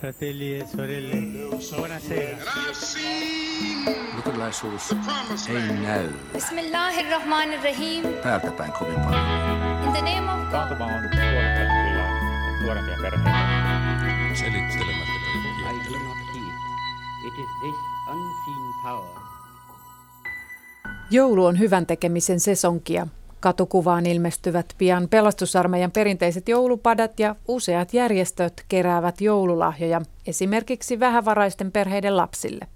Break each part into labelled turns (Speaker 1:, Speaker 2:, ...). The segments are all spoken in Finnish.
Speaker 1: fratelli e sorelle, buonasera.
Speaker 2: Luterilaisuus ei näy
Speaker 3: Bismillahirrahmanirrahim.
Speaker 2: päältä päin kovin paljon.
Speaker 3: In the name of God.
Speaker 4: On nuorempia perheitä.
Speaker 2: Selittelemättä
Speaker 5: I do not heed. It is this unseen power
Speaker 6: Joulu on hyvän tekemisen sesonkia. Katukuvaan ilmestyvät pian pelastusarmeijan perinteiset joulupadat ja useat järjestöt keräävät joululahjoja esimerkiksi vähävaraisten perheiden lapsille.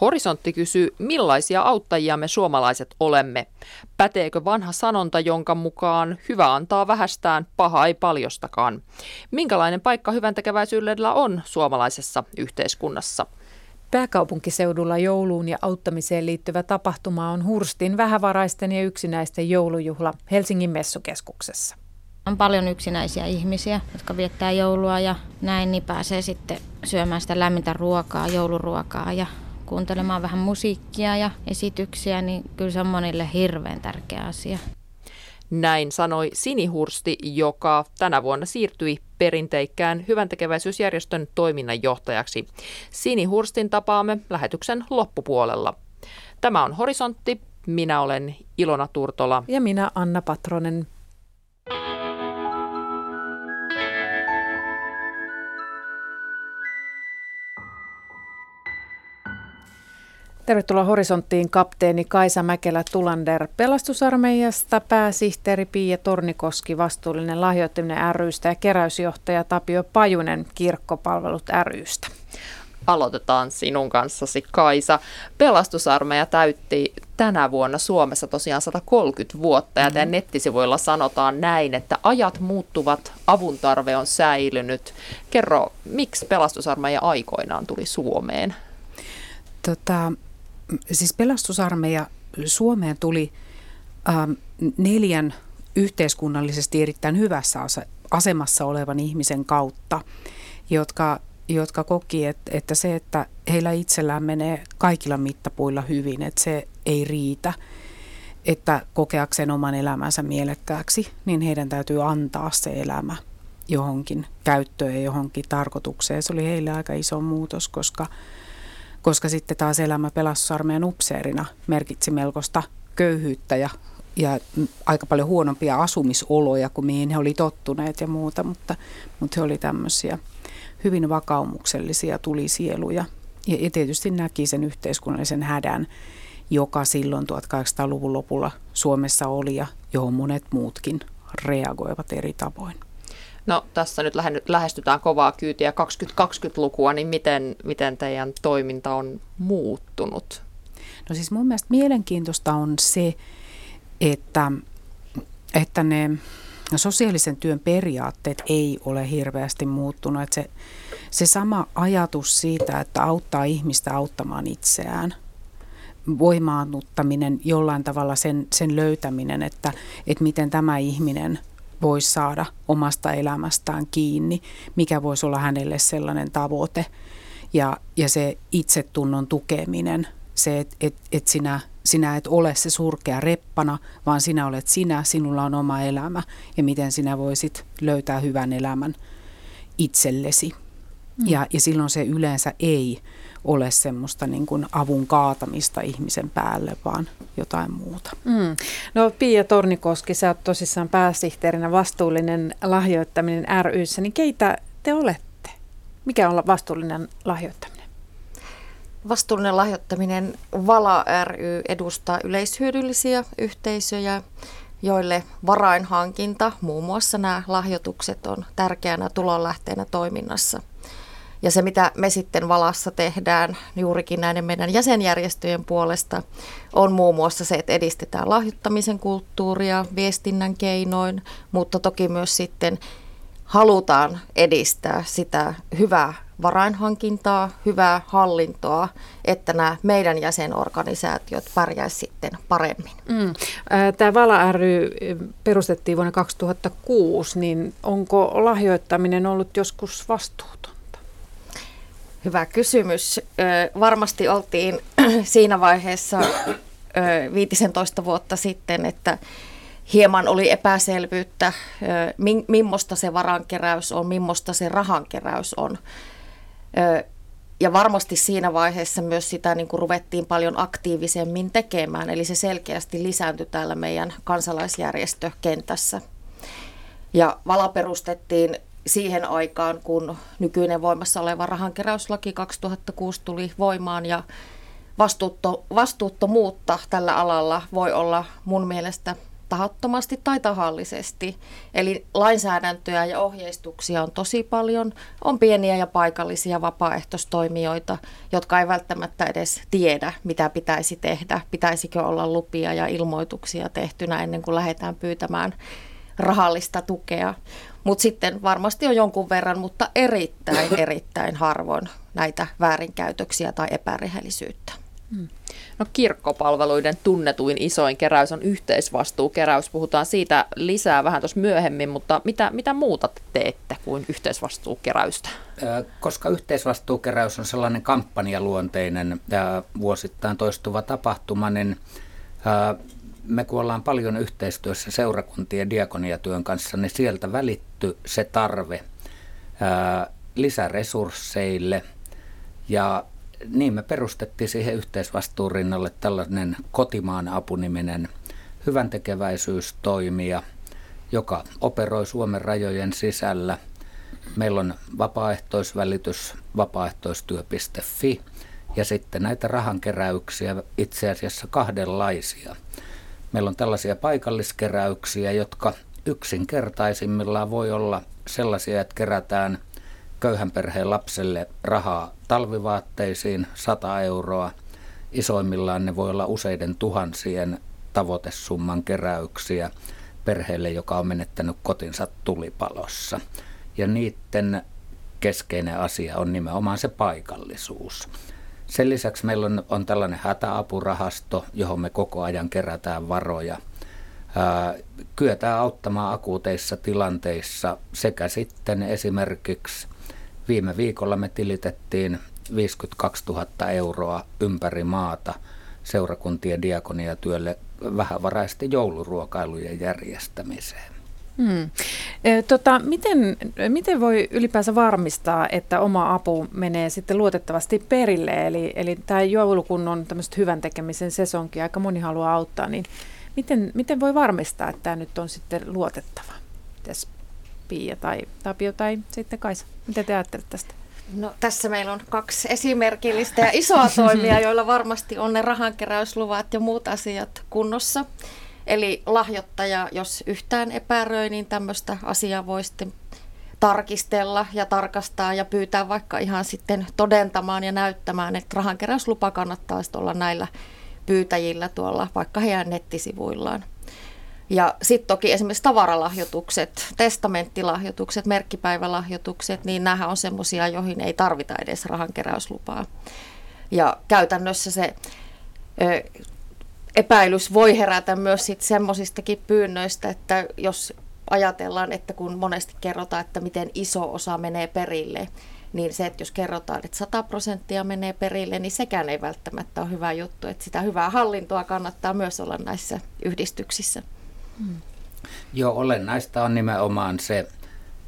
Speaker 7: Horisontti kysyy, millaisia auttajia me suomalaiset olemme. Päteekö vanha sanonta, jonka mukaan hyvä antaa vähästään, paha ei paljostakaan? Minkälainen paikka hyvän tekeväisyydellä on suomalaisessa yhteiskunnassa?
Speaker 6: Pääkaupunkiseudulla jouluun ja auttamiseen liittyvä tapahtuma on Hurstin vähävaraisten ja yksinäisten joulujuhla Helsingin messukeskuksessa.
Speaker 8: On paljon yksinäisiä ihmisiä, jotka viettää joulua ja näin, niin pääsee sitten syömään sitä lämmintä ruokaa, jouluruokaa ja kuuntelemaan vähän musiikkia ja esityksiä, niin kyllä se on monille hirveän tärkeä asia.
Speaker 7: Näin sanoi Sinihursti, joka tänä vuonna siirtyi perinteikkään hyväntekeväisyysjärjestön toiminnanjohtajaksi. Sinihurstin tapaamme lähetyksen loppupuolella. Tämä on Horisontti. Minä olen Ilona Turtola.
Speaker 6: Ja minä Anna Patronen. Tervetuloa Horisonttiin kapteeni Kaisa Mäkelä Tulander pelastusarmeijasta, pääsihteeri Pia Tornikoski, vastuullinen lahjoittaminen rystä ja keräysjohtaja Tapio Pajunen kirkkopalvelut rystä.
Speaker 7: Aloitetaan sinun kanssasi, Kaisa. Pelastusarmeija täytti tänä vuonna Suomessa tosiaan 130 vuotta ja teidän nettisivuilla sanotaan näin, että ajat muuttuvat, avun tarve on säilynyt. Kerro, miksi pelastusarmeija aikoinaan tuli Suomeen?
Speaker 9: Tota, siis pelastusarmeija Suomeen tuli ähm, neljän yhteiskunnallisesti erittäin hyvässä ase- asemassa olevan ihmisen kautta, jotka, jotka koki, että, että se, että heillä itsellään menee kaikilla mittapuilla hyvin, että se ei riitä, että kokeakseen oman elämänsä mielekkääksi, niin heidän täytyy antaa se elämä johonkin käyttöön ja johonkin tarkoitukseen. Se oli heille aika iso muutos, koska koska sitten taas elämä pelastusarmeijan upseerina merkitsi melkoista köyhyyttä ja, ja aika paljon huonompia asumisoloja kuin mihin he oli tottuneet ja muuta, mutta, mutta he oli tämmöisiä hyvin vakaumuksellisia tulisieluja. Ja, ja tietysti näki sen yhteiskunnallisen hädän, joka silloin 1800-luvun lopulla Suomessa oli ja johon monet muutkin reagoivat eri tavoin.
Speaker 7: No tässä nyt lähestytään kovaa kyytiä 2020-lukua, niin miten, miten teidän toiminta on muuttunut?
Speaker 9: No siis mun mielestä mielenkiintoista on se, että, että ne sosiaalisen työn periaatteet ei ole hirveästi muuttunut. Että se, se sama ajatus siitä, että auttaa ihmistä auttamaan itseään, voimaannuttaminen, jollain tavalla sen, sen löytäminen, että, että miten tämä ihminen voisi saada omasta elämästään kiinni, mikä voisi olla hänelle sellainen tavoite. Ja, ja se itsetunnon tukeminen, se, että et, et sinä, sinä et ole se surkea reppana, vaan sinä olet sinä, sinulla on oma elämä ja miten sinä voisit löytää hyvän elämän itsellesi. Mm. Ja, ja silloin se yleensä ei ole semmoista niin kuin avun kaatamista ihmisen päälle, vaan jotain muuta.
Speaker 6: Mm. No Pia Tornikoski, sä oot tosissaan pääsihteerinä vastuullinen lahjoittaminen ryssä, niin keitä te olette? Mikä on vastuullinen lahjoittaminen?
Speaker 10: Vastuullinen lahjoittaminen Vala ry edustaa yleishyödyllisiä yhteisöjä, joille varainhankinta, muun muassa nämä lahjoitukset, on tärkeänä tulonlähteenä toiminnassa – ja se, mitä me sitten Valassa tehdään juurikin näiden meidän jäsenjärjestöjen puolesta, on muun muassa se, että edistetään lahjoittamisen kulttuuria viestinnän keinoin, mutta toki myös sitten halutaan edistää sitä hyvää varainhankintaa, hyvää hallintoa, että nämä meidän jäsenorganisaatiot pärjäisivät sitten paremmin. Mm.
Speaker 6: Tämä Vala ry perustettiin vuonna 2006, niin onko lahjoittaminen ollut joskus vastuuton?
Speaker 10: Hyvä kysymys. Varmasti oltiin siinä vaiheessa 15 vuotta sitten, että hieman oli epäselvyyttä, millaista se varankeräys on, millaista se rahankeräys on. Ja varmasti siinä vaiheessa myös sitä niin kuin ruvettiin paljon aktiivisemmin tekemään, eli se selkeästi lisääntyi täällä meidän kansalaisjärjestökentässä. Ja vala perustettiin siihen aikaan, kun nykyinen voimassa oleva rahankeräyslaki 2006 tuli voimaan ja vastuutto, vastuuttomuutta tällä alalla voi olla mun mielestä tahattomasti tai tahallisesti. Eli lainsäädäntöä ja ohjeistuksia on tosi paljon. On pieniä ja paikallisia vapaaehtoistoimijoita, jotka ei välttämättä edes tiedä, mitä pitäisi tehdä. Pitäisikö olla lupia ja ilmoituksia tehtynä ennen kuin lähdetään pyytämään rahallista tukea. Mutta sitten varmasti on jonkun verran, mutta erittäin, erittäin harvoin näitä väärinkäytöksiä tai epärehellisyyttä. Hmm.
Speaker 7: No kirkkopalveluiden tunnetuin isoin keräys on yhteisvastuukeräys. Puhutaan siitä lisää vähän tuossa myöhemmin, mutta mitä, mitä muuta teette kuin yhteisvastuukeräystä?
Speaker 11: Koska yhteisvastuukeräys on sellainen kampanjaluonteinen ja vuosittain toistuva tapahtuma, niin me kun ollaan paljon yhteistyössä seurakuntien diakoniatyön kanssa, niin sieltä välitty se tarve lisäresursseille ja niin me perustettiin siihen yhteisvastuun rinnalle tällainen kotimaan apuniminen hyvän tekeväisyystoimija, joka operoi Suomen rajojen sisällä. Meillä on vapaaehtoisvälitys vapaaehtoistyö.fi ja sitten näitä rahankeräyksiä itse asiassa kahdenlaisia. Meillä on tällaisia paikalliskeräyksiä, jotka yksinkertaisimmillaan voi olla sellaisia, että kerätään köyhän perheen lapselle rahaa talvivaatteisiin 100 euroa. Isoimmillaan ne voi olla useiden tuhansien tavoitesumman keräyksiä perheelle, joka on menettänyt kotinsa tulipalossa. Ja niiden keskeinen asia on nimenomaan se paikallisuus. Sen lisäksi meillä on, on tällainen hätäapurahasto, johon me koko ajan kerätään varoja. Ää, kyetään auttamaan akuuteissa tilanteissa sekä sitten esimerkiksi Viime viikolla me tilitettiin 52 000 euroa ympäri maata seurakuntien diakoniatyölle vähävaraisten jouluruokailujen järjestämiseen.
Speaker 6: Hmm. E, tota, miten, miten voi ylipäänsä varmistaa, että oma apu menee sitten luotettavasti perille? Eli, eli tämä joulukunnon hyvän tekemisen sesonkin, aika moni haluaa auttaa, niin miten, miten voi varmistaa, että tämä nyt on sitten luotettava? Mites Pia tai Tapio tai sitten Kaisa? Mitä te ajattelette tästä?
Speaker 10: No, tässä meillä on kaksi esimerkillistä ja isoa toimia, joilla varmasti on ne rahankeräysluvat ja muut asiat kunnossa. Eli lahjoittaja, jos yhtään epäröi, niin tämmöistä asiaa voi sitten tarkistella ja tarkastaa ja pyytää vaikka ihan sitten todentamaan ja näyttämään, että rahankeräyslupa kannattaa olla näillä pyytäjillä tuolla vaikka heidän nettisivuillaan. Ja sitten toki esimerkiksi tavaralahjoitukset, testamenttilahjoitukset, merkkipäivälahjoitukset, niin nämä on semmoisia, joihin ei tarvita edes rahankeräyslupaa. Ja käytännössä se ö, epäilys voi herätä myös sit semmoisistakin pyynnöistä, että jos ajatellaan, että kun monesti kerrotaan, että miten iso osa menee perille, niin se, että jos kerrotaan, että 100 prosenttia menee perille, niin sekään ei välttämättä ole hyvä juttu. Että sitä hyvää hallintoa kannattaa myös olla näissä yhdistyksissä.
Speaker 11: Hmm. Joo, olennaista on nimenomaan se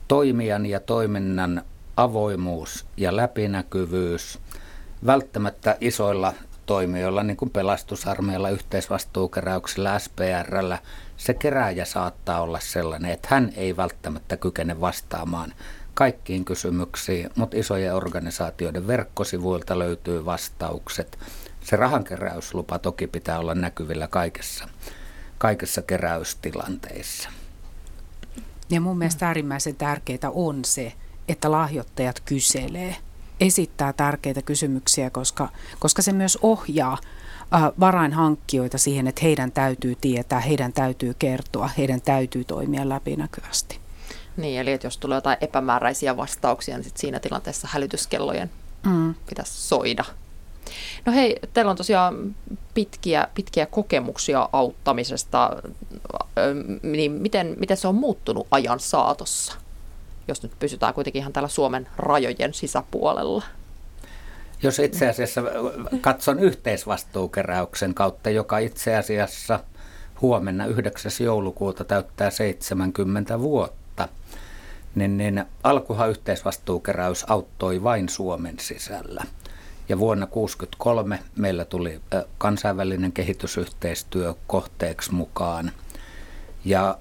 Speaker 11: toimijan ja toiminnan avoimuus ja läpinäkyvyys. Välttämättä isoilla toimijoilla, niin kuin pelastusarmeilla, yhteisvastuukeräyksellä, SPRllä, se kerääjä saattaa olla sellainen, että hän ei välttämättä kykene vastaamaan kaikkiin kysymyksiin, mutta isojen organisaatioiden verkkosivuilta löytyy vastaukset. Se rahankeräyslupa toki pitää olla näkyvillä kaikessa kaikissa keräystilanteissa.
Speaker 9: Ja mun mielestä äärimmäisen tärkeää on se, että lahjoittajat kyselee, esittää tärkeitä kysymyksiä, koska, koska se myös ohjaa äh, varainhankkijoita siihen, että heidän täytyy tietää, heidän täytyy kertoa, heidän täytyy toimia läpinäkyvästi.
Speaker 7: Niin, eli että jos tulee jotain epämääräisiä vastauksia, niin sit siinä tilanteessa hälytyskellojen mm. pitäisi soida. No hei, teillä on tosiaan pitkiä, pitkiä kokemuksia auttamisesta, niin miten, miten se on muuttunut ajan saatossa, jos nyt pysytään kuitenkin ihan täällä Suomen rajojen sisäpuolella?
Speaker 11: Jos itse asiassa katson yhteisvastuukeräyksen kautta, joka itse asiassa huomenna 9. joulukuuta täyttää 70 vuotta, niin, niin alkuhan yhteisvastuukeräys auttoi vain Suomen sisällä. Ja vuonna 1963 meillä tuli kansainvälinen kehitysyhteistyö kohteeksi mukaan. Ja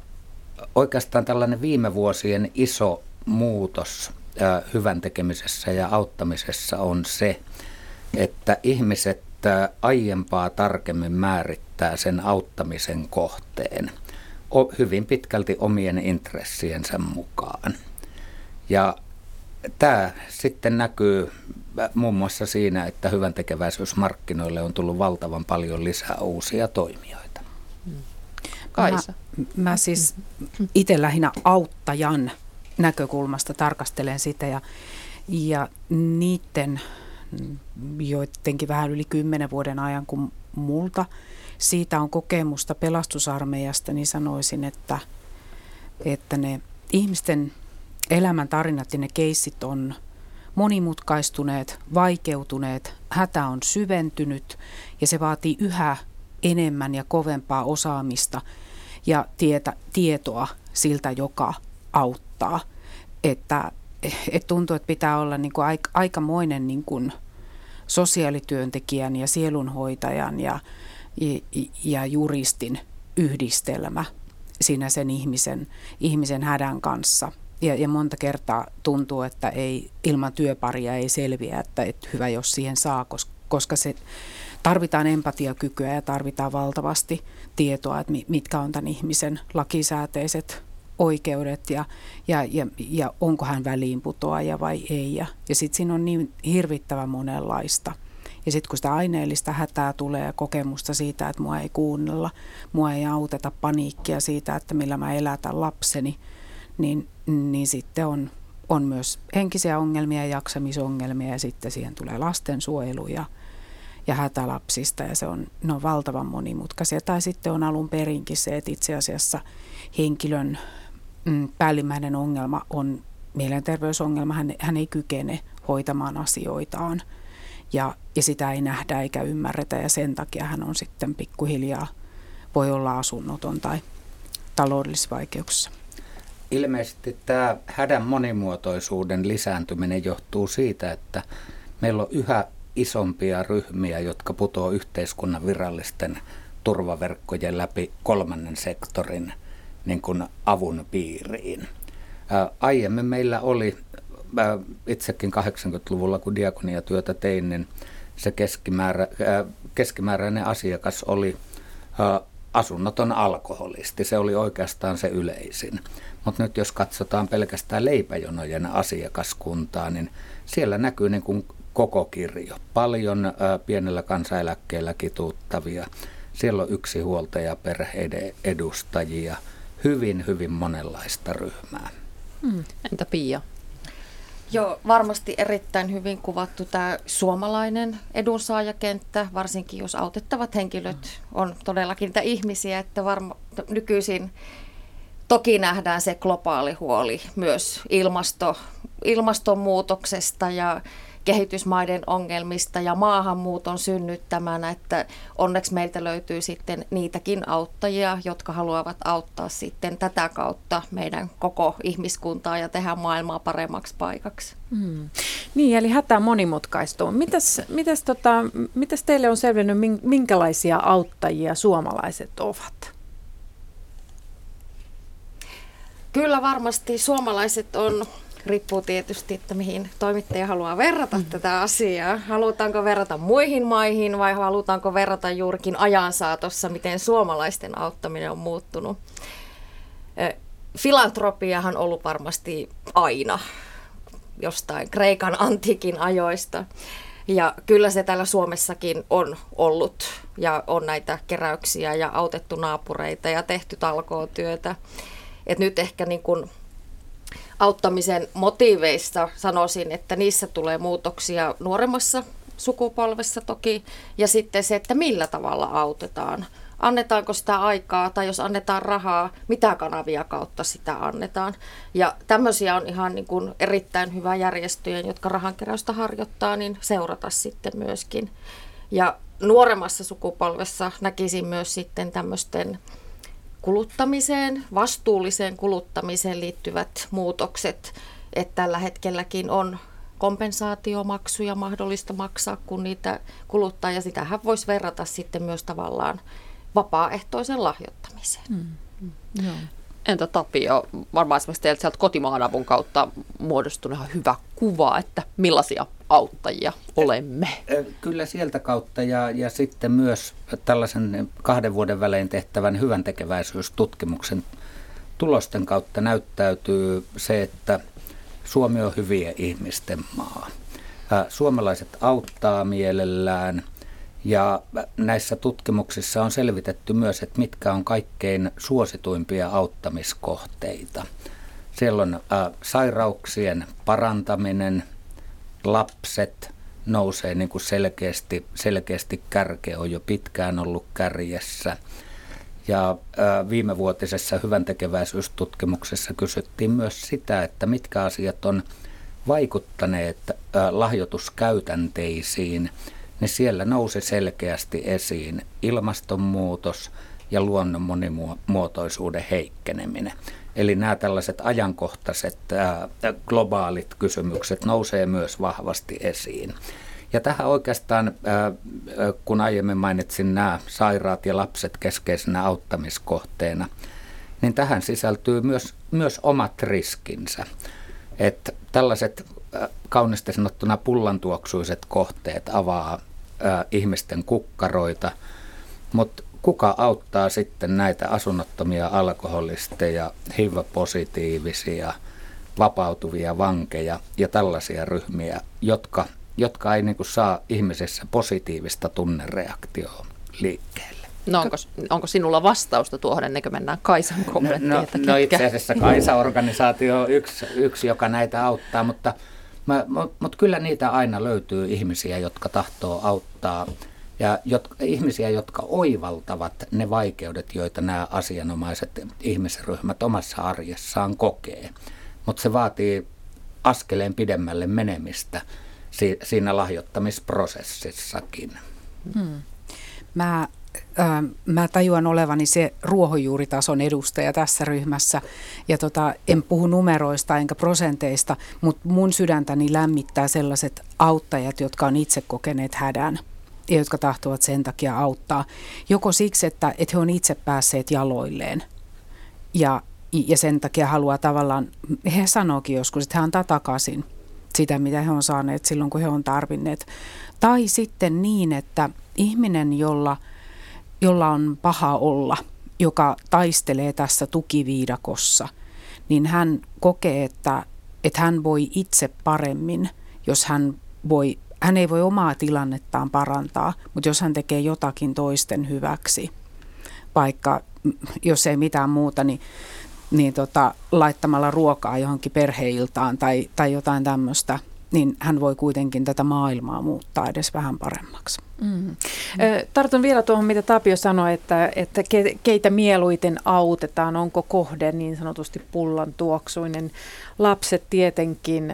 Speaker 11: oikeastaan tällainen viime vuosien iso muutos hyvän tekemisessä ja auttamisessa on se, että ihmiset aiempaa tarkemmin määrittää sen auttamisen kohteen hyvin pitkälti omien intressiensä mukaan. Ja tämä sitten näkyy muun muassa siinä, että hyvän tekeväisyysmarkkinoille on tullut valtavan paljon lisää uusia toimijoita.
Speaker 7: Kaisa.
Speaker 9: Mä, mä siis itse lähinnä auttajan näkökulmasta tarkastelen sitä ja, ja niiden joidenkin vähän yli kymmenen vuoden ajan, kun multa siitä on kokemusta pelastusarmeijasta, niin sanoisin, että, että ne ihmisten elämän tarinat ja ne keissit on monimutkaistuneet, vaikeutuneet, hätä on syventynyt ja se vaatii yhä enemmän ja kovempaa osaamista ja tietä, tietoa siltä, joka auttaa. Että et tuntuu, että pitää olla niin kuin aik, aikamoinen niin kuin sosiaalityöntekijän ja sielunhoitajan ja, ja, ja juristin yhdistelmä siinä sen ihmisen, ihmisen hädän kanssa. Ja, ja monta kertaa tuntuu, että ei, ilman työparia ei selviä, että, että hyvä jos siihen saa, koska, koska se tarvitaan empatiakykyä ja tarvitaan valtavasti tietoa, että mitkä on tämän ihmisen lakisääteiset oikeudet ja, ja, ja, ja onko hän väliinputoaja vai ei. Ja, ja sitten siinä on niin hirvittävän monenlaista. Ja sitten kun sitä aineellista hätää tulee ja kokemusta siitä, että mua ei kuunnella, mua ei auteta paniikkia siitä, että millä mä elätän lapseni, niin, niin sitten on, on myös henkisiä ongelmia ja jaksamisongelmia ja sitten siihen tulee lastensuojelu ja, ja hätälapsista ja se on, ne on valtavan monimutkaisia. Tai sitten on alun perinkin se, että itse asiassa henkilön mm, päällimmäinen ongelma on mielenterveysongelma. Hän, hän ei kykene hoitamaan asioitaan ja, ja sitä ei nähdä eikä ymmärretä ja sen takia hän on sitten pikkuhiljaa voi olla asunnoton tai taloudellisissa vaikeuksissa.
Speaker 11: Ilmeisesti tämä hädän monimuotoisuuden lisääntyminen johtuu siitä, että meillä on yhä isompia ryhmiä, jotka putoavat yhteiskunnan virallisten turvaverkkojen läpi kolmannen sektorin – niin kuin avun piiriin. Ää, aiemmin meillä oli, ää, itsekin 80-luvulla kun diakoniatyötä tein, niin se keskimäärä, ää, keskimääräinen asiakas oli ää, asunnoton alkoholisti. Se oli oikeastaan se yleisin. Mutta nyt jos katsotaan pelkästään leipäjonojen asiakaskuntaa, niin siellä näkyy niin kuin koko kirjo. Paljon ää, pienellä kansaneläkkeellä kituuttavia. Siellä on yksi huoltajaperheiden edustajia – hyvin, hyvin monenlaista ryhmää.
Speaker 7: Hmm. Entä Pia?
Speaker 10: Joo, varmasti erittäin hyvin kuvattu tämä suomalainen edunsaajakenttä, varsinkin jos autettavat henkilöt on todellakin niitä ihmisiä, että varma, nykyisin toki nähdään se globaali huoli myös ilmasto, ilmastonmuutoksesta ja kehitysmaiden ongelmista ja maahanmuuton synnyttämänä, että onneksi meiltä löytyy sitten niitäkin auttajia, jotka haluavat auttaa sitten tätä kautta meidän koko ihmiskuntaa ja tehdä maailmaa paremmaksi paikaksi.
Speaker 6: Hmm. Niin, eli hätä monimutkaistuu. Mitäs, mitäs, tota, mitäs teille on selvinnyt, minkälaisia auttajia suomalaiset ovat?
Speaker 10: Kyllä varmasti suomalaiset on riippuu tietysti, että mihin toimittaja haluaa verrata mm. tätä asiaa. Halutaanko verrata muihin maihin vai halutaanko verrata juurikin ajan saatossa, miten suomalaisten auttaminen on muuttunut. Filantropiahan on ollut varmasti aina jostain Kreikan antiikin ajoista. Ja kyllä se täällä Suomessakin on ollut ja on näitä keräyksiä ja autettu naapureita ja tehty talkootyötä. Et nyt ehkä niin kuin auttamisen motiiveista sanoisin, että niissä tulee muutoksia nuoremmassa sukupolvessa toki, ja sitten se, että millä tavalla autetaan. Annetaanko sitä aikaa, tai jos annetaan rahaa, mitä kanavia kautta sitä annetaan. Ja tämmöisiä on ihan niin kuin erittäin hyvä järjestöjen, jotka rahankeräystä harjoittaa, niin seurata sitten myöskin. Ja nuoremmassa sukupolvessa näkisin myös sitten tämmöisten kuluttamiseen, vastuulliseen kuluttamiseen liittyvät muutokset, että tällä hetkelläkin on kompensaatiomaksuja mahdollista maksaa, kun niitä kuluttaa, ja sitähän voisi verrata sitten myös tavallaan vapaaehtoisen lahjoittamiseen. Mm.
Speaker 7: Mm. Entä Tapio, varmaan esimerkiksi teiltä sieltä kotimaan avun kautta muodostunut ihan hyvä kuva, että millaisia auttajia olemme?
Speaker 11: Kyllä sieltä kautta ja, ja sitten myös tällaisen kahden vuoden välein tehtävän hyvän tekeväisyystutkimuksen tulosten kautta näyttäytyy se, että Suomi on hyvien ihmisten maa. Suomalaiset auttaa mielellään – ja näissä tutkimuksissa on selvitetty myös, että mitkä on kaikkein suosituimpia auttamiskohteita. Siellä on ä, sairauksien parantaminen, lapset nousee niin kuin selkeästi, selkeästi kärke, on jo pitkään ollut kärjessä. Ja ä, viimevuotisessa hyvän tekeväisyystutkimuksessa kysyttiin myös sitä, että mitkä asiat on vaikuttaneet ä, lahjoituskäytänteisiin – niin siellä nousi selkeästi esiin ilmastonmuutos ja luonnon monimuotoisuuden heikkeneminen. Eli nämä tällaiset ajankohtaiset ää, globaalit kysymykset nousee myös vahvasti esiin. Ja tähän oikeastaan, ää, kun aiemmin mainitsin nämä sairaat ja lapset keskeisenä auttamiskohteena, niin tähän sisältyy myös, myös omat riskinsä. Että tällaiset kaunisti sanottuna pullantuoksuiset kohteet avaa ää, ihmisten kukkaroita, mutta kuka auttaa sitten näitä asunnottomia alkoholisteja, HIV-positiivisia, vapautuvia vankeja ja tällaisia ryhmiä, jotka, jotka ei niin saa ihmisessä positiivista tunnereaktioa liikkeelle.
Speaker 7: No onko, onko sinulla vastausta tuohon ennen kuin mennään Kaisan kommenttiin?
Speaker 11: No, no, no itse asiassa Kaisa-organisaatio on yksi, yksi, joka näitä auttaa, mutta – mutta mut kyllä niitä aina löytyy ihmisiä, jotka tahtoo auttaa ja jotka, ihmisiä, jotka oivaltavat ne vaikeudet, joita nämä asianomaiset ihmisryhmät omassa arjessaan kokee. Mutta se vaatii askeleen pidemmälle menemistä si, siinä lahjoittamisprosessissakin. Hmm.
Speaker 9: Mä mä tajuan olevani se ruohonjuuritason edustaja tässä ryhmässä. Ja tota, en puhu numeroista enkä prosenteista, mutta mun sydäntäni lämmittää sellaiset auttajat, jotka on itse kokeneet hädän ja jotka tahtovat sen takia auttaa. Joko siksi, että, että he on itse päässeet jaloilleen ja, ja sen takia haluaa tavallaan, he sanookin joskus, että he antaa takaisin sitä, mitä he on saaneet silloin, kun he on tarvinneet. Tai sitten niin, että ihminen, jolla – jolla on paha olla, joka taistelee tässä tukiviidakossa, niin hän kokee, että, että hän voi itse paremmin, jos hän voi, hän ei voi omaa tilannettaan parantaa, mutta jos hän tekee jotakin toisten hyväksi, vaikka jos ei mitään muuta, niin, niin tota, laittamalla ruokaa johonkin perheiltaan tai, tai jotain tämmöistä, niin hän voi kuitenkin tätä maailmaa muuttaa edes vähän paremmaksi. Mm.
Speaker 6: Tartun vielä tuohon, mitä Tapio sanoi, että, että keitä mieluiten autetaan, onko kohde niin sanotusti pullan tuoksuinen. Lapset tietenkin,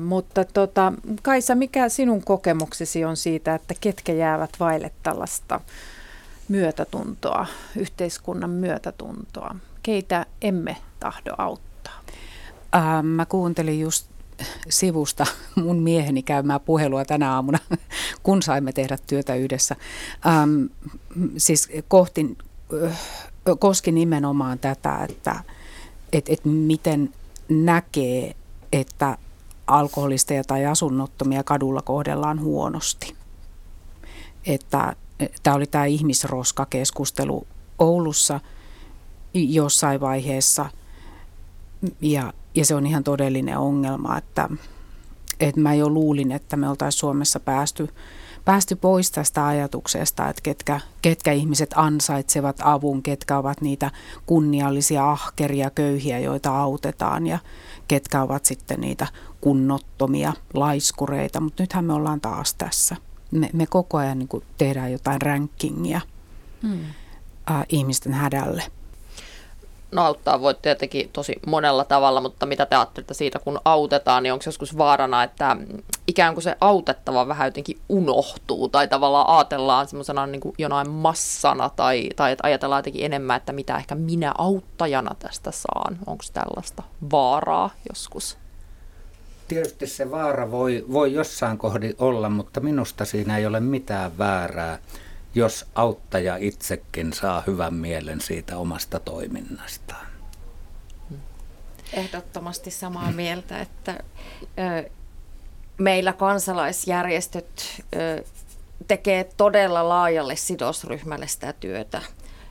Speaker 6: mutta tota, Kaisa, mikä sinun kokemuksesi on siitä, että ketkä jäävät vaille tällaista myötätuntoa, yhteiskunnan myötätuntoa? Keitä emme tahdo auttaa?
Speaker 9: Mä kuuntelin just sivusta mun mieheni käymään puhelua tänä aamuna, kun saimme tehdä työtä yhdessä. Ähm, siis kohti, koski nimenomaan tätä, että et, et miten näkee, että alkoholisteja tai asunnottomia kadulla kohdellaan huonosti. Että tämä oli tämä ihmisroskakeskustelu Oulussa jossain vaiheessa ja ja se on ihan todellinen ongelma, että, että mä jo luulin, että me oltaisiin Suomessa päästy, päästy pois tästä ajatuksesta, että ketkä, ketkä ihmiset ansaitsevat avun, ketkä ovat niitä kunniallisia, ahkeria, köyhiä, joita autetaan ja ketkä ovat sitten niitä kunnottomia laiskureita. Mutta nythän me ollaan taas tässä. Me, me koko ajan niin tehdään jotain rankingia hmm. äh, ihmisten hädälle
Speaker 7: no auttaa voi tietenkin tosi monella tavalla, mutta mitä te ajattelette siitä, kun autetaan, niin onko joskus vaarana, että ikään kuin se autettava vähän jotenkin unohtuu tai tavallaan ajatellaan semmoisena niin jonain massana tai, tai että ajatellaan jotenkin enemmän, että mitä ehkä minä auttajana tästä saan. Onko tällaista vaaraa joskus?
Speaker 11: Tietysti se vaara voi, voi jossain kohdin olla, mutta minusta siinä ei ole mitään väärää, jos auttaja itsekin saa hyvän mielen siitä omasta toiminnastaan.
Speaker 10: Ehdottomasti samaa mieltä, että meillä kansalaisjärjestöt tekee todella laajalle sidosryhmälle sitä työtä.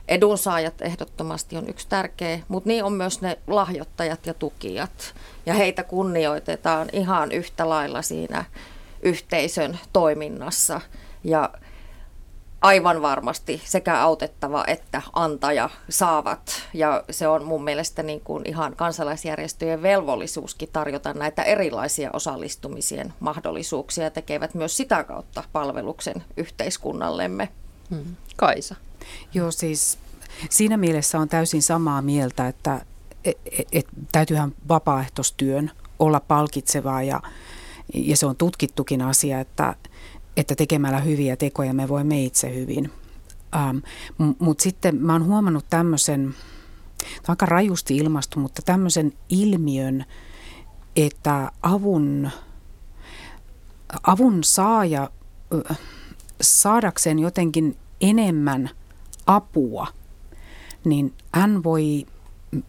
Speaker 10: Edunsaajat ehdottomasti on yksi tärkeä, mutta niin on myös ne lahjoittajat ja tukijat. Ja heitä kunnioitetaan ihan yhtä lailla siinä yhteisön toiminnassa. Ja aivan varmasti sekä autettava että antaja saavat. Ja se on mun mielestä niin kuin ihan kansalaisjärjestöjen velvollisuuskin tarjota näitä erilaisia osallistumisien mahdollisuuksia ja tekevät myös sitä kautta palveluksen yhteiskunnallemme.
Speaker 7: Hmm. Kaisa.
Speaker 9: Joo, siis siinä mielessä on täysin samaa mieltä, että et, et, et, täytyyhän vapaaehtoistyön olla palkitsevaa ja, ja se on tutkittukin asia, että että tekemällä hyviä tekoja me voimme itse hyvin. Ähm, mutta sitten mä oon huomannut tämmöisen, aika rajusti ilmastu, mutta tämmöisen ilmiön, että avun, avun saaja saadakseen jotenkin enemmän apua, niin hän voi,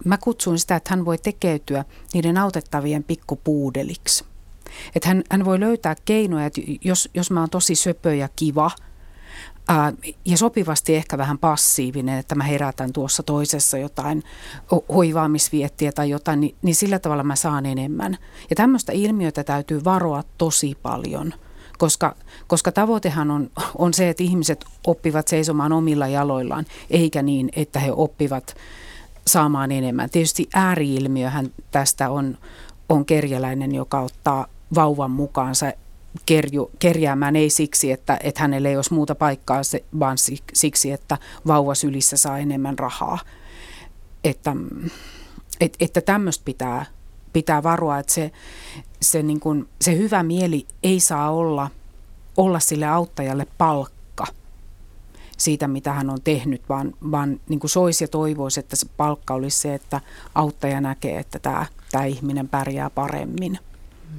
Speaker 9: mä kutsun sitä, että hän voi tekeytyä niiden autettavien pikkupuudeliksi – että hän, hän voi löytää keinoja, että jos, jos mä oon tosi söpö ja kiva ää, ja sopivasti ehkä vähän passiivinen, että mä herätän tuossa toisessa jotain hoivaamisviettiä tai jotain, niin, niin sillä tavalla mä saan enemmän. Ja tämmöistä ilmiötä täytyy varoa tosi paljon koska, koska tavoitehan on, on se, että ihmiset oppivat seisomaan omilla jaloillaan, eikä niin, että he oppivat saamaan enemmän. Tietysti ääriilmiöhän tästä on, on kerjäläinen, joka ottaa vauvan mukaansa kerju, kerjäämään ei siksi, että, että hänelle ei olisi muuta paikkaa, vaan siksi, että vauva sylissä saa enemmän rahaa. Että, et, että tämmöistä pitää, pitää varoa, että se, se, niin kuin, se hyvä mieli ei saa olla, olla sille auttajalle palkka siitä, mitä hän on tehnyt, vaan, vaan niin kuin soisi ja toivoisi, että se palkka olisi se, että auttaja näkee, että tämä, tämä ihminen pärjää paremmin.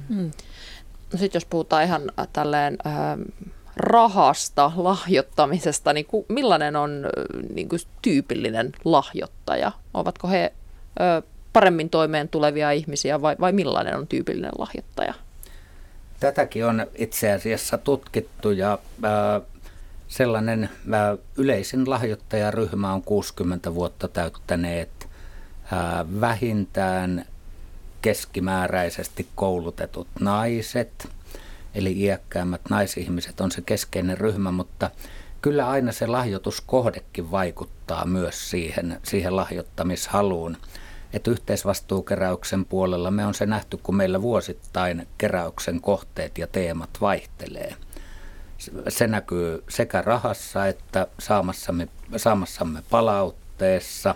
Speaker 7: Mm. No sitten jos puhutaan ihan äh, tälleen äh, rahasta, lahjoittamisesta, niin ku, millainen on äh, niin kuin tyypillinen lahjoittaja? Ovatko he äh, paremmin toimeen tulevia ihmisiä vai, vai millainen on tyypillinen lahjoittaja?
Speaker 11: Tätäkin on itse asiassa tutkittu ja äh, sellainen äh, yleisin lahjoittajaryhmä on 60 vuotta täyttäneet äh, vähintään keskimääräisesti koulutetut naiset, eli iäkkäämmät naisihmiset on se keskeinen ryhmä, mutta kyllä aina se lahjoituskohdekin vaikuttaa myös siihen, siihen lahjoittamishaluun. Että yhteisvastuukeräyksen puolella me on se nähty, kun meillä vuosittain keräyksen kohteet ja teemat vaihtelee. Se näkyy sekä rahassa että saamassamme, saamassamme palautteessa,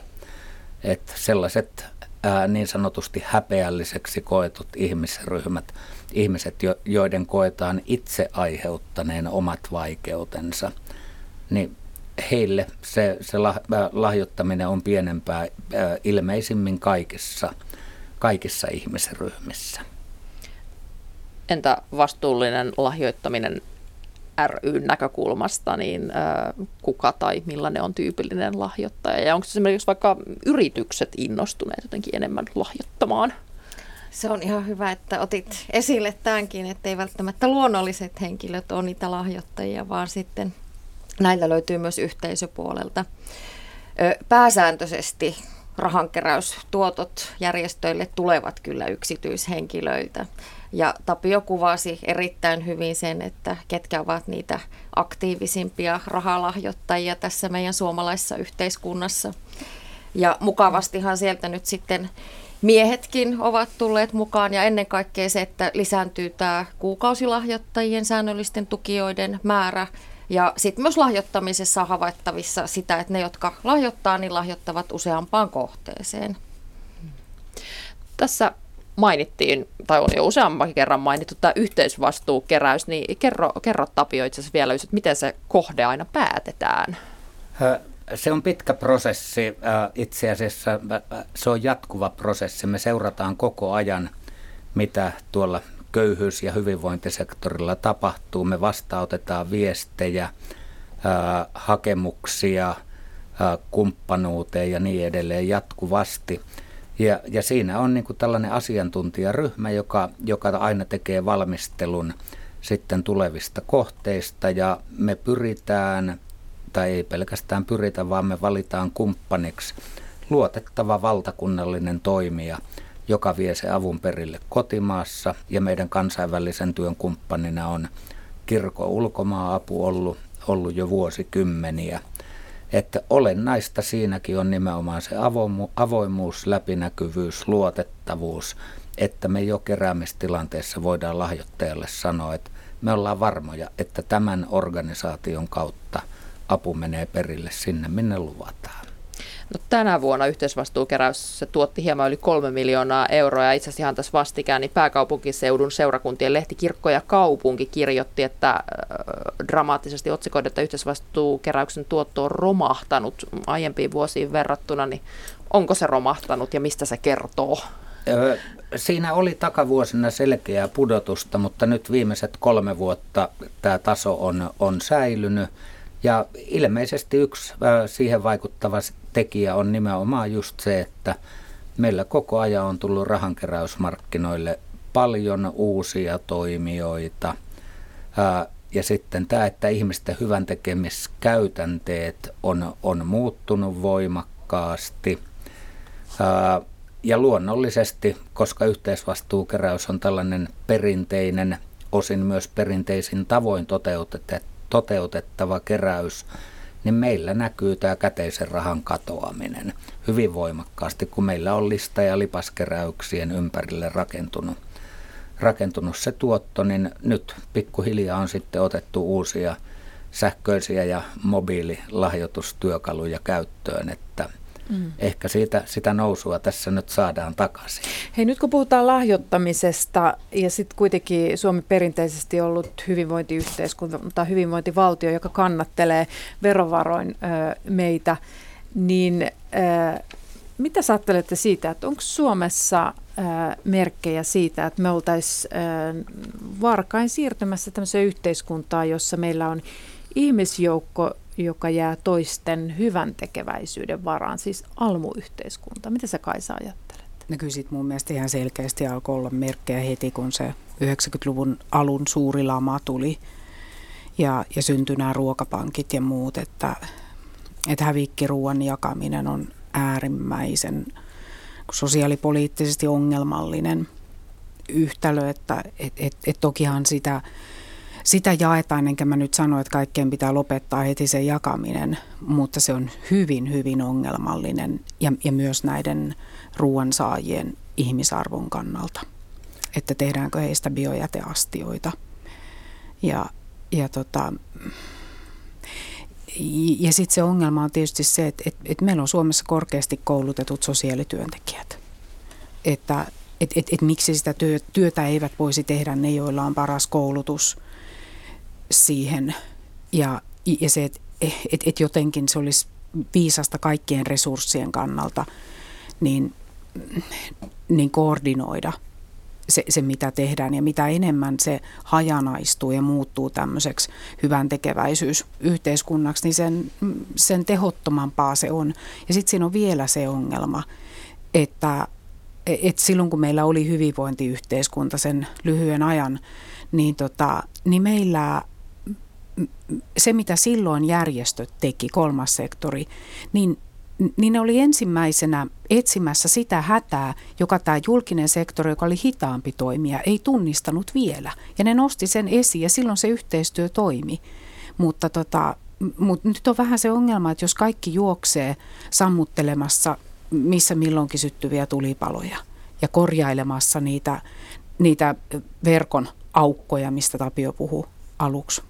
Speaker 11: että sellaiset ää, niin sanotusti häpeälliseksi koetut ihmisryhmät, ihmiset, joiden koetaan itse aiheuttaneen omat vaikeutensa, niin heille se, se lahjoittaminen on pienempää ää, ilmeisimmin kaikissa, kaikissa ihmisryhmissä.
Speaker 7: Entä vastuullinen lahjoittaminen ryn näkökulmasta, niin kuka tai millainen on tyypillinen lahjoittaja? Ja onko esimerkiksi vaikka yritykset innostuneet jotenkin enemmän lahjoittamaan?
Speaker 10: Se on ihan hyvä, että otit esille tämänkin, että ei välttämättä luonnolliset henkilöt ole niitä lahjoittajia, vaan sitten näillä löytyy myös yhteisöpuolelta. Pääsääntöisesti rahankeräystuotot järjestöille tulevat kyllä yksityishenkilöiltä. Ja Tapio kuvasi erittäin hyvin sen, että ketkä ovat niitä aktiivisimpia rahalahjoittajia tässä meidän suomalaisessa yhteiskunnassa. Ja mukavastihan sieltä nyt sitten miehetkin ovat tulleet mukaan ja ennen kaikkea se, että lisääntyy tämä kuukausilahjoittajien säännöllisten tukijoiden määrä. Ja sitten myös lahjoittamisessa on havaittavissa sitä, että ne, jotka lahjoittaa, niin lahjoittavat useampaan kohteeseen.
Speaker 7: Tässä mainittiin, tai on jo useammankin kerran mainittu, tämä yhteisvastuukeräys, niin kerro, kerro Tapio itse asiassa vielä, että miten se kohde aina päätetään?
Speaker 11: Se on pitkä prosessi. Itse asiassa se on jatkuva prosessi. Me seurataan koko ajan, mitä tuolla köyhyys- ja hyvinvointisektorilla tapahtuu. Me vastaanotetaan viestejä, hakemuksia kumppanuuteen ja niin edelleen jatkuvasti. Ja, ja siinä on niin kuin tällainen asiantuntijaryhmä, joka, joka aina tekee valmistelun sitten tulevista kohteista. Ja me pyritään, tai ei pelkästään pyritä, vaan me valitaan kumppaniksi luotettava valtakunnallinen toimija, joka vie se avun perille kotimaassa. Ja meidän kansainvälisen työn kumppanina on kirkon ulkomaa-apu ollut, ollut jo vuosikymmeniä – että olennaista siinäkin on nimenomaan se avoimuus, läpinäkyvyys, luotettavuus, että me jo keräämistilanteessa voidaan lahjoittajalle sanoa, että me ollaan varmoja, että tämän organisaation kautta apu menee perille sinne, minne luvataan.
Speaker 7: No, tänä vuonna yhteisvastuukeräys se tuotti hieman yli kolme miljoonaa euroa ja itse asiassa ihan tässä vastikään niin pääkaupunkiseudun seurakuntien lehti Kirkko ja kaupunki kirjoitti, että äh, dramaattisesti otsikoiden, että yhteisvastuukeräyksen tuotto on romahtanut aiempiin vuosiin verrattuna, niin onko se romahtanut ja mistä se kertoo?
Speaker 11: Siinä oli takavuosina selkeää pudotusta, mutta nyt viimeiset kolme vuotta tämä taso on, on säilynyt. Ja ilmeisesti yksi siihen vaikuttava tekijä on nimenomaan just se, että meillä koko ajan on tullut rahankeräysmarkkinoille paljon uusia toimijoita. Ja sitten tämä, että ihmisten hyvän tekemiskäytänteet on, on muuttunut voimakkaasti. Ja luonnollisesti, koska yhteisvastuukeräys on tällainen perinteinen, osin myös perinteisin tavoin toteutettava keräys, niin meillä näkyy tämä käteisen rahan katoaminen hyvin voimakkaasti, kun meillä on lista- ja lipaskeräyksien ympärille rakentunut, rakentunut se tuotto, niin nyt pikkuhiljaa on sitten otettu uusia sähköisiä ja mobiililahjoitustyökaluja käyttöön, että – Mm. Ehkä siitä, sitä nousua tässä nyt saadaan takaisin.
Speaker 6: Hei, nyt kun puhutaan lahjoittamisesta ja sitten kuitenkin Suomi perinteisesti ollut hyvinvointiyhteiskunta tai hyvinvointivaltio, joka kannattelee verovaroin ö, meitä, niin ö, mitä sä ajattelette siitä, että onko Suomessa merkkejä siitä, että me oltaisiin varkain siirtymässä tämmöiseen yhteiskuntaan, jossa meillä on ihmisjoukko, joka jää toisten hyvän tekeväisyyden varaan, siis almuyhteiskunta. Mitä sä Kaisa ajattelet?
Speaker 9: No kyllä sit mun mielestä ihan selkeästi alkoi olla merkkejä heti, kun se 90-luvun alun suuri lama tuli ja, ja syntyi nämä ruokapankit ja muut, että, että hävikkiruuan jakaminen on äärimmäisen sosiaalipoliittisesti ongelmallinen yhtälö, että et, et, et tokihan sitä sitä jaetaan, enkä mä nyt sano, että kaikkeen pitää lopettaa heti sen jakaminen, mutta se on hyvin, hyvin ongelmallinen ja, ja myös näiden ruoansaajien ihmisarvon kannalta, että tehdäänkö heistä biojäteastioita. Ja, ja, tota, ja sitten se ongelma on tietysti se, että, että, että meillä on Suomessa korkeasti koulutetut sosiaalityöntekijät. Että et, et, et miksi sitä työtä eivät voisi tehdä ne, joilla on paras koulutus – siihen ja, ja se, että et, et jotenkin se olisi viisasta kaikkien resurssien kannalta, niin, niin koordinoida se, se, mitä tehdään ja mitä enemmän se hajanaistuu ja muuttuu tämmöiseksi hyvän tekeväisyys yhteiskunnaksi, niin sen, sen tehottomampaa se on. Ja sitten siinä on vielä se ongelma, että et silloin kun meillä oli hyvinvointiyhteiskunta sen lyhyen ajan, niin, tota, niin meillä se, mitä silloin järjestöt teki, kolmas sektori, niin niin ne oli ensimmäisenä etsimässä sitä hätää, joka tämä julkinen sektori, joka oli hitaampi toimija, ei tunnistanut vielä. Ja ne nosti sen esiin ja silloin se yhteistyö toimi. Mutta tota, mut nyt on vähän se ongelma, että jos kaikki juoksee sammuttelemassa missä milloinkin syttyviä tulipaloja ja korjailemassa niitä, niitä verkon aukkoja, mistä Tapio puhuu aluksi,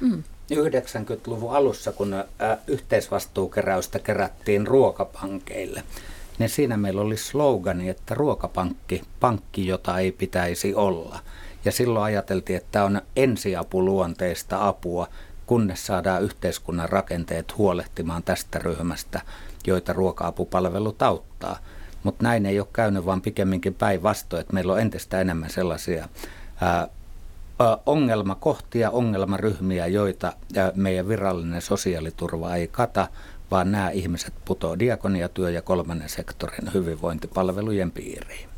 Speaker 11: Mm. 90-luvun alussa, kun yhteisvastuukeräystä kerättiin ruokapankeille, niin siinä meillä oli slogani, että ruokapankki, pankki, jota ei pitäisi olla. Ja silloin ajateltiin, että on ensiapuluonteista apua, kunnes saadaan yhteiskunnan rakenteet huolehtimaan tästä ryhmästä, joita ruoka-apupalvelut auttaa. Mutta näin ei ole käynyt, vaan pikemminkin päinvastoin, että meillä on entistä enemmän sellaisia ää, ongelmakohtia, ongelmaryhmiä, joita meidän virallinen sosiaaliturva ei kata, vaan nämä ihmiset putoavat diakoniatyö ja kolmannen sektorin hyvinvointipalvelujen piiriin.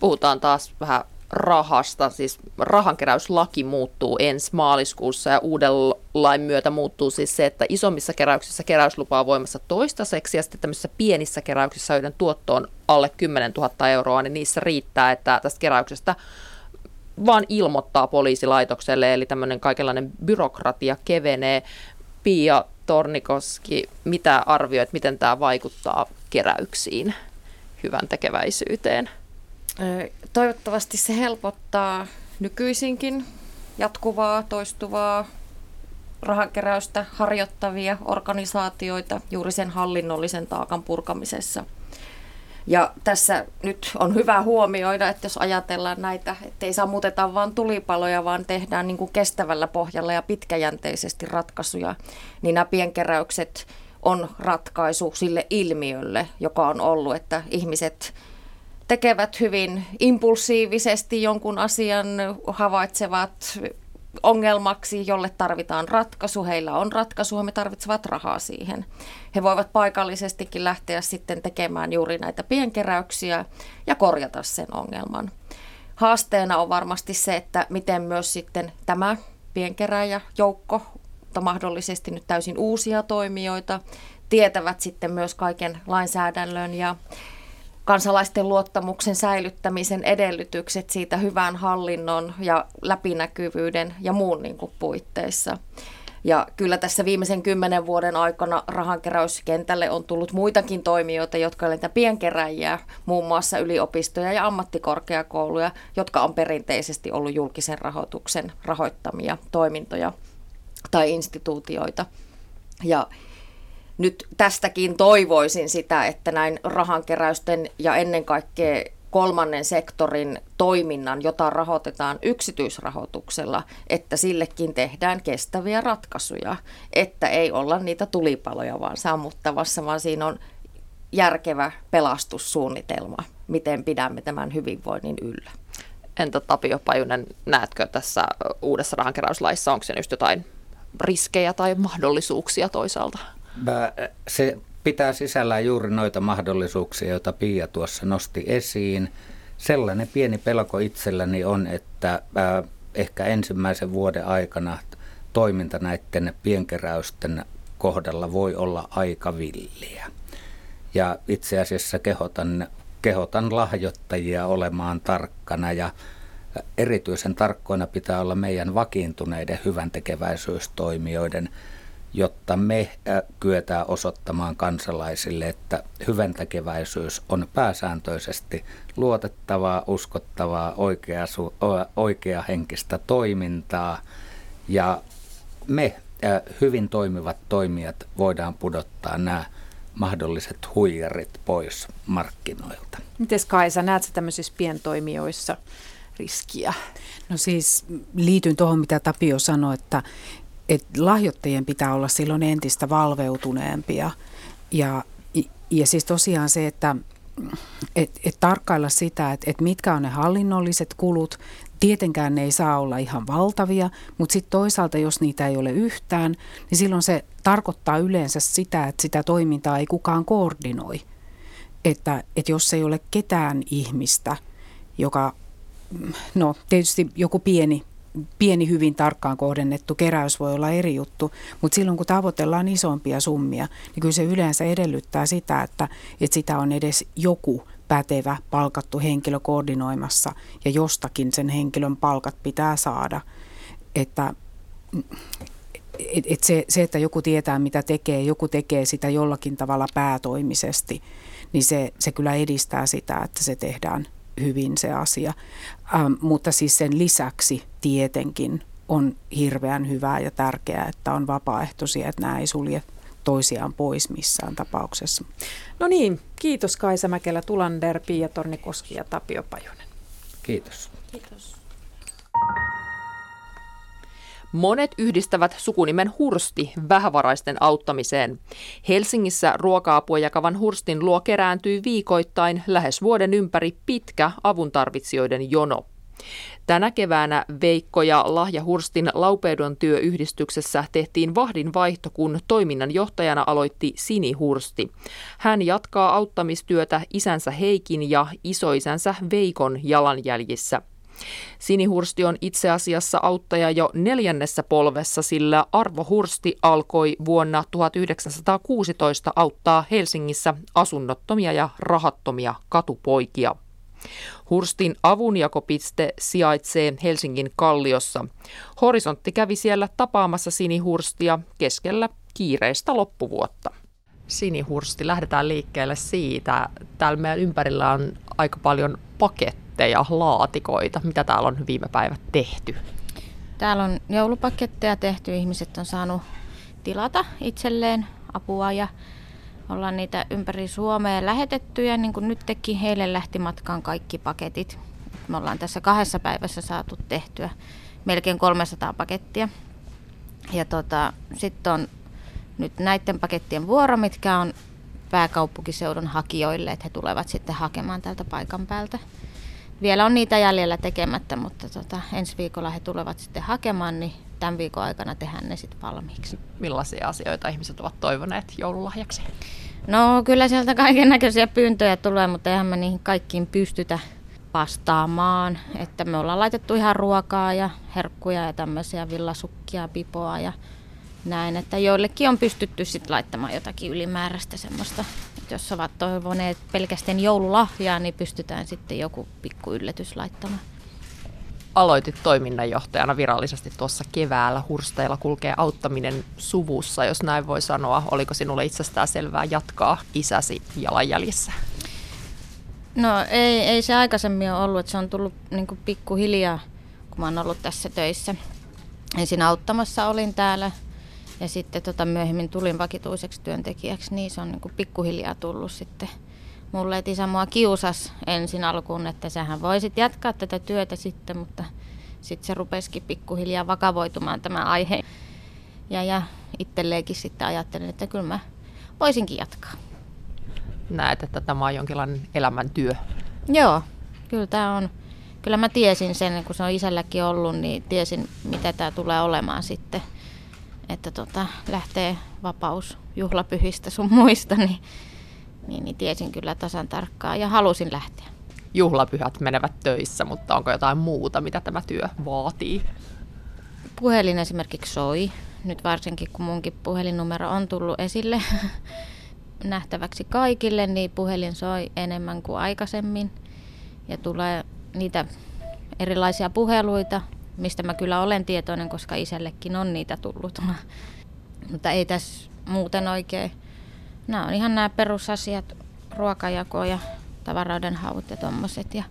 Speaker 7: Puhutaan taas vähän rahasta, siis rahankeräyslaki muuttuu ensi maaliskuussa ja uuden lain myötä muuttuu siis se, että isommissa keräyksissä keräyslupa on voimassa toistaiseksi ja sitten tämmöisissä pienissä keräyksissä, joiden tuotto on alle 10 000 euroa, niin niissä riittää, että tästä keräyksestä vaan ilmoittaa poliisilaitokselle, eli tämmöinen kaikenlainen byrokratia kevenee. Pia Tornikoski, mitä arvioit, miten tämä vaikuttaa keräyksiin, hyvän tekeväisyyteen?
Speaker 10: Toivottavasti se helpottaa nykyisinkin jatkuvaa, toistuvaa rahankeräystä harjoittavia organisaatioita juuri sen hallinnollisen taakan purkamisessa – ja tässä nyt on hyvä huomioida, että jos ajatellaan näitä, että ei sammuteta vain tulipaloja, vaan tehdään niin kuin kestävällä pohjalla ja pitkäjänteisesti ratkaisuja, niin nämä pienkeräykset on ratkaisu sille ilmiölle, joka on ollut, että ihmiset tekevät hyvin impulsiivisesti jonkun asian, havaitsevat ongelmaksi, jolle tarvitaan ratkaisu. Heillä on ratkaisu, he tarvitsevat rahaa siihen. He voivat paikallisestikin lähteä sitten tekemään juuri näitä pienkeräyksiä ja korjata sen ongelman. Haasteena on varmasti se, että miten myös sitten tämä pienkeräjäjoukko, mutta mahdollisesti nyt täysin uusia toimijoita, tietävät sitten myös kaiken lainsäädännön ja kansalaisten luottamuksen säilyttämisen edellytykset siitä hyvän hallinnon ja läpinäkyvyyden ja muun niin kuin puitteissa. Ja kyllä tässä viimeisen kymmenen vuoden aikana rahankeräyskentälle on tullut muitakin toimijoita, jotka ovat pienkeräjiä, muun muassa yliopistoja ja ammattikorkeakouluja, jotka on perinteisesti ollut julkisen rahoituksen rahoittamia toimintoja tai instituutioita. Ja nyt tästäkin toivoisin sitä, että näin rahankeräysten ja ennen kaikkea kolmannen sektorin toiminnan, jota rahoitetaan yksityisrahoituksella, että sillekin tehdään kestäviä ratkaisuja, että ei olla niitä tulipaloja vaan sammuttavassa, vaan siinä on järkevä pelastussuunnitelma, miten pidämme tämän hyvinvoinnin yllä.
Speaker 7: Entä Tapio Pajunen, näetkö tässä uudessa rahankeräyslaissa, onko se just jotain riskejä tai mahdollisuuksia toisaalta?
Speaker 11: Se pitää sisällään juuri noita mahdollisuuksia, joita Pia tuossa nosti esiin. Sellainen pieni pelko itselläni on, että ehkä ensimmäisen vuoden aikana toiminta näiden pienkeräysten kohdalla voi olla aika villiä. Ja itse asiassa kehotan, kehotan lahjoittajia olemaan tarkkana ja erityisen tarkkoina pitää olla meidän vakiintuneiden hyvän tekeväisyystoimijoiden jotta me kyetään osoittamaan kansalaisille, että hyväntekeväisyys on pääsääntöisesti luotettavaa, uskottavaa, oikea, oikea henkistä toimintaa ja me hyvin toimivat toimijat voidaan pudottaa nämä mahdolliset huijarit pois markkinoilta.
Speaker 6: Miten Kaisa, näetkö tämmöisissä pientoimijoissa riskiä?
Speaker 9: No siis liityn tuohon, mitä Tapio sanoi, että, että lahjoittajien pitää olla silloin entistä valveutuneempia. Ja, ja siis tosiaan se, että et, et tarkkailla sitä, että et mitkä on ne hallinnolliset kulut. Tietenkään ne ei saa olla ihan valtavia, mutta sitten toisaalta, jos niitä ei ole yhtään, niin silloin se tarkoittaa yleensä sitä, että sitä toimintaa ei kukaan koordinoi. Että, että jos ei ole ketään ihmistä, joka, no tietysti joku pieni pieni hyvin tarkkaan kohdennettu keräys voi olla eri juttu, mutta silloin kun tavoitellaan isompia summia, niin kyllä se yleensä edellyttää sitä, että, että sitä on edes joku pätevä palkattu henkilö koordinoimassa ja jostakin sen henkilön palkat pitää saada. Että et, et se, se, että joku tietää mitä tekee, joku tekee sitä jollakin tavalla päätoimisesti, niin se, se kyllä edistää sitä, että se tehdään hyvin se asia. Ähm, mutta siis sen lisäksi tietenkin on hirveän hyvää ja tärkeää, että on vapaaehtoisia, että nämä ei sulje toisiaan pois missään tapauksessa.
Speaker 6: No niin, kiitos Kaisa Mäkelä, Tulander, Pia Tornikoski ja Tapio Pajunen.
Speaker 11: Kiitos.
Speaker 10: Kiitos.
Speaker 7: Monet yhdistävät sukunimen Hursti vähävaraisten auttamiseen. Helsingissä ruoka-apua jakavan Hurstin luo kerääntyy viikoittain lähes vuoden ympäri pitkä avuntarvitsijoiden jono. Tänä keväänä Veikko ja Lahja Hurstin Laupeudon työyhdistyksessä tehtiin vahdin vaihto, kun toiminnan johtajana aloitti Sini Hursti. Hän jatkaa auttamistyötä isänsä Heikin ja isoisänsä Veikon jalanjäljissä. Sinihursti on itse asiassa auttaja jo neljännessä polvessa, sillä Arvo Hursti alkoi vuonna 1916 auttaa Helsingissä asunnottomia ja rahattomia katupoikia. Hurstin avunjakopiste sijaitsee Helsingin Kalliossa. Horisontti kävi siellä tapaamassa Sinihurstia keskellä kiireistä loppuvuotta. Sinihursti, lähdetään liikkeelle siitä. Täällä meidän ympärillä on aika paljon paketteja, laatikoita. Mitä täällä on viime päivät tehty?
Speaker 8: Täällä on joulupaketteja tehty. Ihmiset on saanut tilata itselleen apua ja ollaan niitä ympäri Suomea lähetetty ja niin kuin nyt teki, heille lähti matkaan kaikki paketit. Me ollaan tässä kahdessa päivässä saatu tehtyä melkein 300 pakettia. Ja tota, sitten on nyt näiden pakettien vuoro, mitkä on pääkaupunkiseudun hakijoille, että he tulevat sitten hakemaan tältä paikan päältä. Vielä on niitä jäljellä tekemättä, mutta tota, ensi viikolla he tulevat sitten hakemaan, niin tämän viikon aikana tehdään ne sitten valmiiksi.
Speaker 7: Millaisia asioita ihmiset ovat toivoneet joululahjaksi?
Speaker 8: No kyllä sieltä kaiken näköisiä pyyntöjä tulee, mutta eihän me niihin kaikkiin pystytä vastaamaan. Että me ollaan laitettu ihan ruokaa ja herkkuja ja tämmöisiä villasukkia, pipoa ja näin. Että joillekin on pystytty sitten laittamaan jotakin ylimääräistä semmoista. Että jos ovat toivoneet pelkästään joululahjaa, niin pystytään sitten joku pikku yllätys laittamaan
Speaker 7: aloitit toiminnanjohtajana virallisesti tuossa keväällä. Hursteilla kulkee auttaminen suvussa, jos näin voi sanoa. Oliko sinulle itsestään selvää jatkaa isäsi jalanjäljissä?
Speaker 8: No ei, ei se aikaisemmin ole ollut, että se on tullut niin pikkuhiljaa, kun mä oon ollut tässä töissä. Ensin auttamassa olin täällä ja sitten tota myöhemmin tulin vakituiseksi työntekijäksi, niin se on niin kuin pikkuhiljaa tullut sitten mulle, että isä mua kiusas ensin alkuun, että sähän voisit jatkaa tätä työtä sitten, mutta sitten se rupesikin pikkuhiljaa vakavoitumaan tämä aihe. Ja, ja itselleenkin sitten ajattelin, että kyllä mä voisinkin jatkaa.
Speaker 7: Näet, että tämä on jonkinlainen elämäntyö.
Speaker 8: Joo, kyllä tämä on. Kyllä mä tiesin sen, kun se on isälläkin ollut, niin tiesin, mitä tämä tulee olemaan sitten. Että tota, lähtee vapaus juhlapyhistä sun muista, niin niin, niin tiesin kyllä tasan tarkkaan ja halusin lähteä.
Speaker 7: Juhlapyhät menevät töissä, mutta onko jotain muuta, mitä tämä työ vaatii?
Speaker 8: Puhelin esimerkiksi soi. Nyt varsinkin, kun munkin puhelinnumero on tullut esille nähtäväksi kaikille, niin puhelin soi enemmän kuin aikaisemmin. Ja tulee niitä erilaisia puheluita, mistä mä kyllä olen tietoinen, koska isällekin on niitä tullut. Mutta ei tässä muuten oikein nämä on ihan nämä perusasiat, ruokajako ja tavaroiden haut ja tommoset. Ja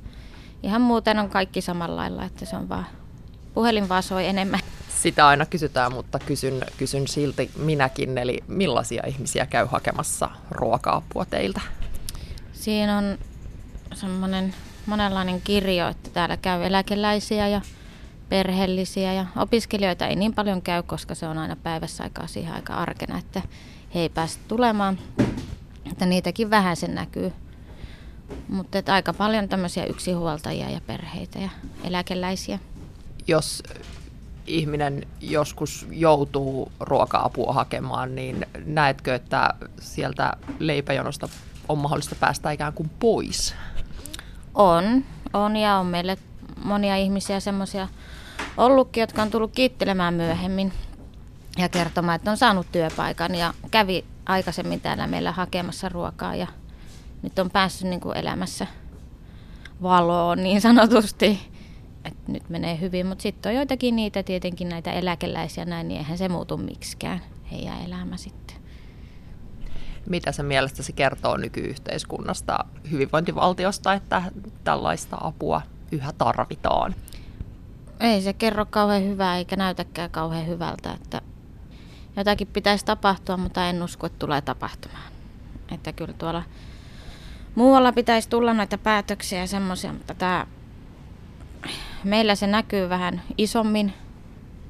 Speaker 8: ihan muuten on kaikki samalla lailla, että se on vaan, puhelin vaan soi enemmän.
Speaker 7: Sitä aina kysytään, mutta kysyn, kysyn silti minäkin, eli millaisia ihmisiä käy hakemassa ruoka-apua teiltä?
Speaker 8: Siinä on semmoinen monenlainen kirjo, että täällä käy eläkeläisiä ja perheellisiä ja opiskelijoita ei niin paljon käy, koska se on aina päivässä aikaa siihen aika arkena, että he ei pääse tulemaan. Että niitäkin vähän sen näkyy. Mutta aika paljon tämmöisiä yksinhuoltajia ja perheitä ja eläkeläisiä.
Speaker 7: Jos ihminen joskus joutuu ruoka-apua hakemaan, niin näetkö, että sieltä leipäjonosta on mahdollista päästä ikään kuin pois?
Speaker 8: On, on ja on meille monia ihmisiä semmoisia ollutkin, jotka on tullut kiittelemään myöhemmin ja kertomaan, että on saanut työpaikan ja kävi aikaisemmin täällä meillä hakemassa ruokaa ja nyt on päässyt niin kuin elämässä valoon niin sanotusti. että nyt menee hyvin, mutta sitten on joitakin niitä tietenkin näitä eläkeläisiä näin, niin eihän se muutu miksikään heidän elämä sitten.
Speaker 7: Mitä se mielestäsi kertoo nykyyhteiskunnasta, hyvinvointivaltiosta, että tällaista apua yhä tarvitaan?
Speaker 8: Ei se kerro kauhean hyvää eikä näytäkään kauhean hyvältä, että jotakin pitäisi tapahtua, mutta en usko, että tulee tapahtumaan. Että kyllä tuolla muualla pitäisi tulla näitä päätöksiä ja semmoisia, mutta tämä, meillä se näkyy vähän isommin.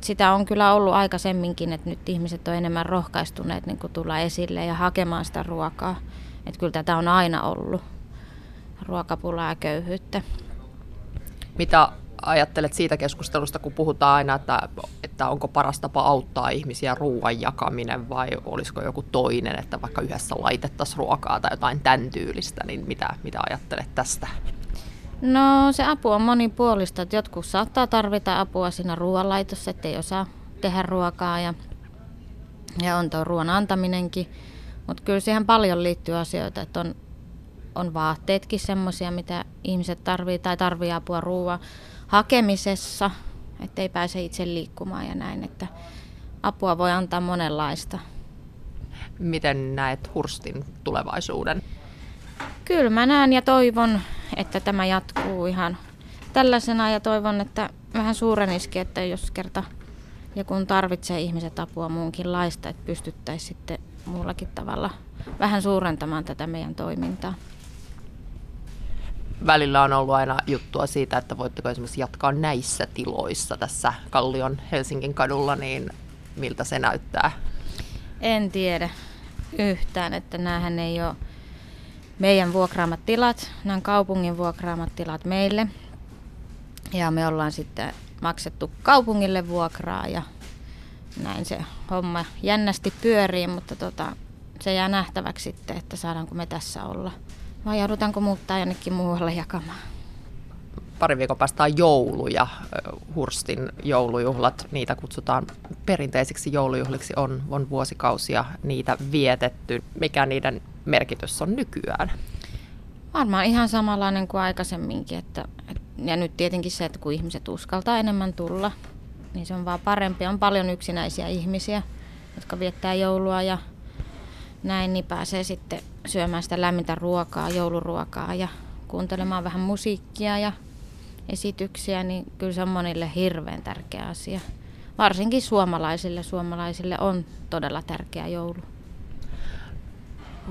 Speaker 8: Sitä on kyllä ollut aikaisemminkin, että nyt ihmiset on enemmän rohkaistuneet niin tulla esille ja hakemaan sitä ruokaa. Että kyllä tätä on aina ollut, ruokapulaa ja köyhyyttä.
Speaker 7: Mitä ajattelet siitä keskustelusta, kun puhutaan aina, että, että onko paras tapa auttaa ihmisiä ruoan jakaminen vai olisiko joku toinen, että vaikka yhdessä laitettaisiin ruokaa tai jotain tämän tyylistä, niin mitä, mitä ajattelet tästä?
Speaker 8: No se apu on monipuolista, että jotkut saattaa tarvita apua siinä ruoanlaitossa, ettei osaa tehdä ruokaa ja, ja on tuo ruoan antaminenkin. Mutta kyllä siihen paljon liittyy asioita, että on, on vaatteetkin semmoisia, mitä ihmiset tarvii tai tarvii apua ruoan hakemisessa, ettei pääse itse liikkumaan ja näin, että apua voi antaa monenlaista.
Speaker 7: Miten näet Hurstin tulevaisuuden?
Speaker 8: Kyllä mä näen ja toivon, että tämä jatkuu ihan tällaisena ja toivon, että vähän suureniski, että jos kerta ja kun tarvitsee ihmiset apua muunkinlaista, että pystyttäisiin sitten muullakin tavalla vähän suurentamaan tätä meidän toimintaa
Speaker 7: välillä on ollut aina juttua siitä, että voitteko esimerkiksi jatkaa näissä tiloissa tässä Kallion Helsingin kadulla, niin miltä se näyttää?
Speaker 8: En tiedä yhtään, että näähän ei ole meidän vuokraamat tilat, nämä on kaupungin vuokraamat tilat meille. Ja me ollaan sitten maksettu kaupungille vuokraa ja näin se homma jännästi pyörii, mutta tota, se jää nähtäväksi sitten, että saadaanko me tässä olla vai joudutaanko muuttaa jonnekin muualle jakamaan?
Speaker 7: Pari viikon päästä on joulu ja Hurstin joulujuhlat, niitä kutsutaan perinteisiksi joulujuhliksi, on, on vuosikausia niitä vietetty. Mikä niiden merkitys on nykyään?
Speaker 8: Varmaan ihan samanlainen kuin aikaisemminkin. Että, ja nyt tietenkin se, että kun ihmiset uskaltaa enemmän tulla, niin se on vaan parempi. On paljon yksinäisiä ihmisiä, jotka viettää joulua ja näin, niin pääsee sitten syömään sitä lämmintä ruokaa, jouluruokaa ja kuuntelemaan vähän musiikkia ja esityksiä, niin kyllä se on monille hirveän tärkeä asia. Varsinkin suomalaisille. Suomalaisille on todella tärkeä joulu.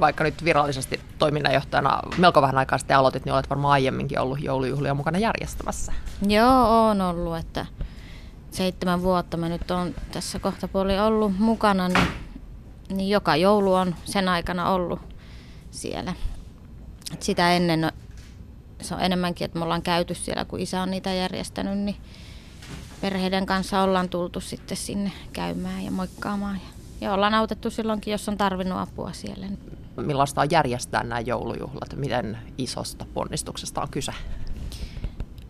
Speaker 7: Vaikka nyt virallisesti toiminnanjohtajana melko vähän aikaa sitten aloitit, niin olet varmaan aiemminkin ollut joulujuhlia mukana järjestämässä.
Speaker 8: Joo, on ollut, että seitsemän vuotta mä nyt on tässä kohta puoli ollut mukana, niin niin joka joulu on sen aikana ollut siellä. Et sitä ennen no, se on enemmänkin, että me ollaan käyty siellä, kun isä on niitä järjestänyt, niin perheiden kanssa ollaan tultu sitten sinne käymään ja moikkaamaan. Ja, ja ollaan autettu silloinkin, jos on tarvinnut apua siellä.
Speaker 7: Millaista on järjestää nämä joulujuhlat? Miten isosta ponnistuksesta on kyse?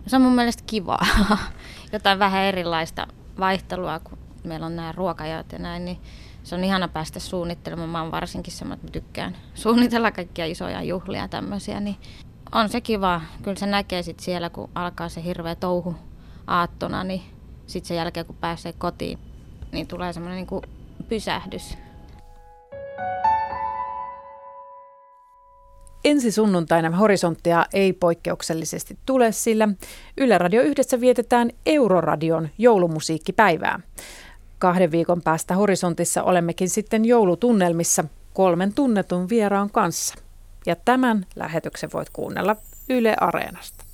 Speaker 8: Se on mun mielestä kivaa. Jotain vähän erilaista vaihtelua, kun meillä on nämä ruokajat ja näin, niin se on ihana päästä suunnittelemaan. Mä oon varsinkin semmoinen, että tykkään suunnitella kaikkia isoja juhlia ja tämmöisiä, niin on se kiva. Kyllä se näkee sitten siellä, kun alkaa se hirveä touhu aattona, niin sitten sen jälkeen, kun pääsee kotiin, niin tulee semmoinen niin pysähdys.
Speaker 6: Ensi sunnuntaina horisonttia ei poikkeuksellisesti tule, sillä Yle Radio yhdessä vietetään Euroradion joulumusiikkipäivää. Kahden viikon päästä horisontissa olemmekin sitten joulutunnelmissa kolmen tunnetun vieraan kanssa. Ja tämän lähetyksen voit kuunnella Yle Areenasta.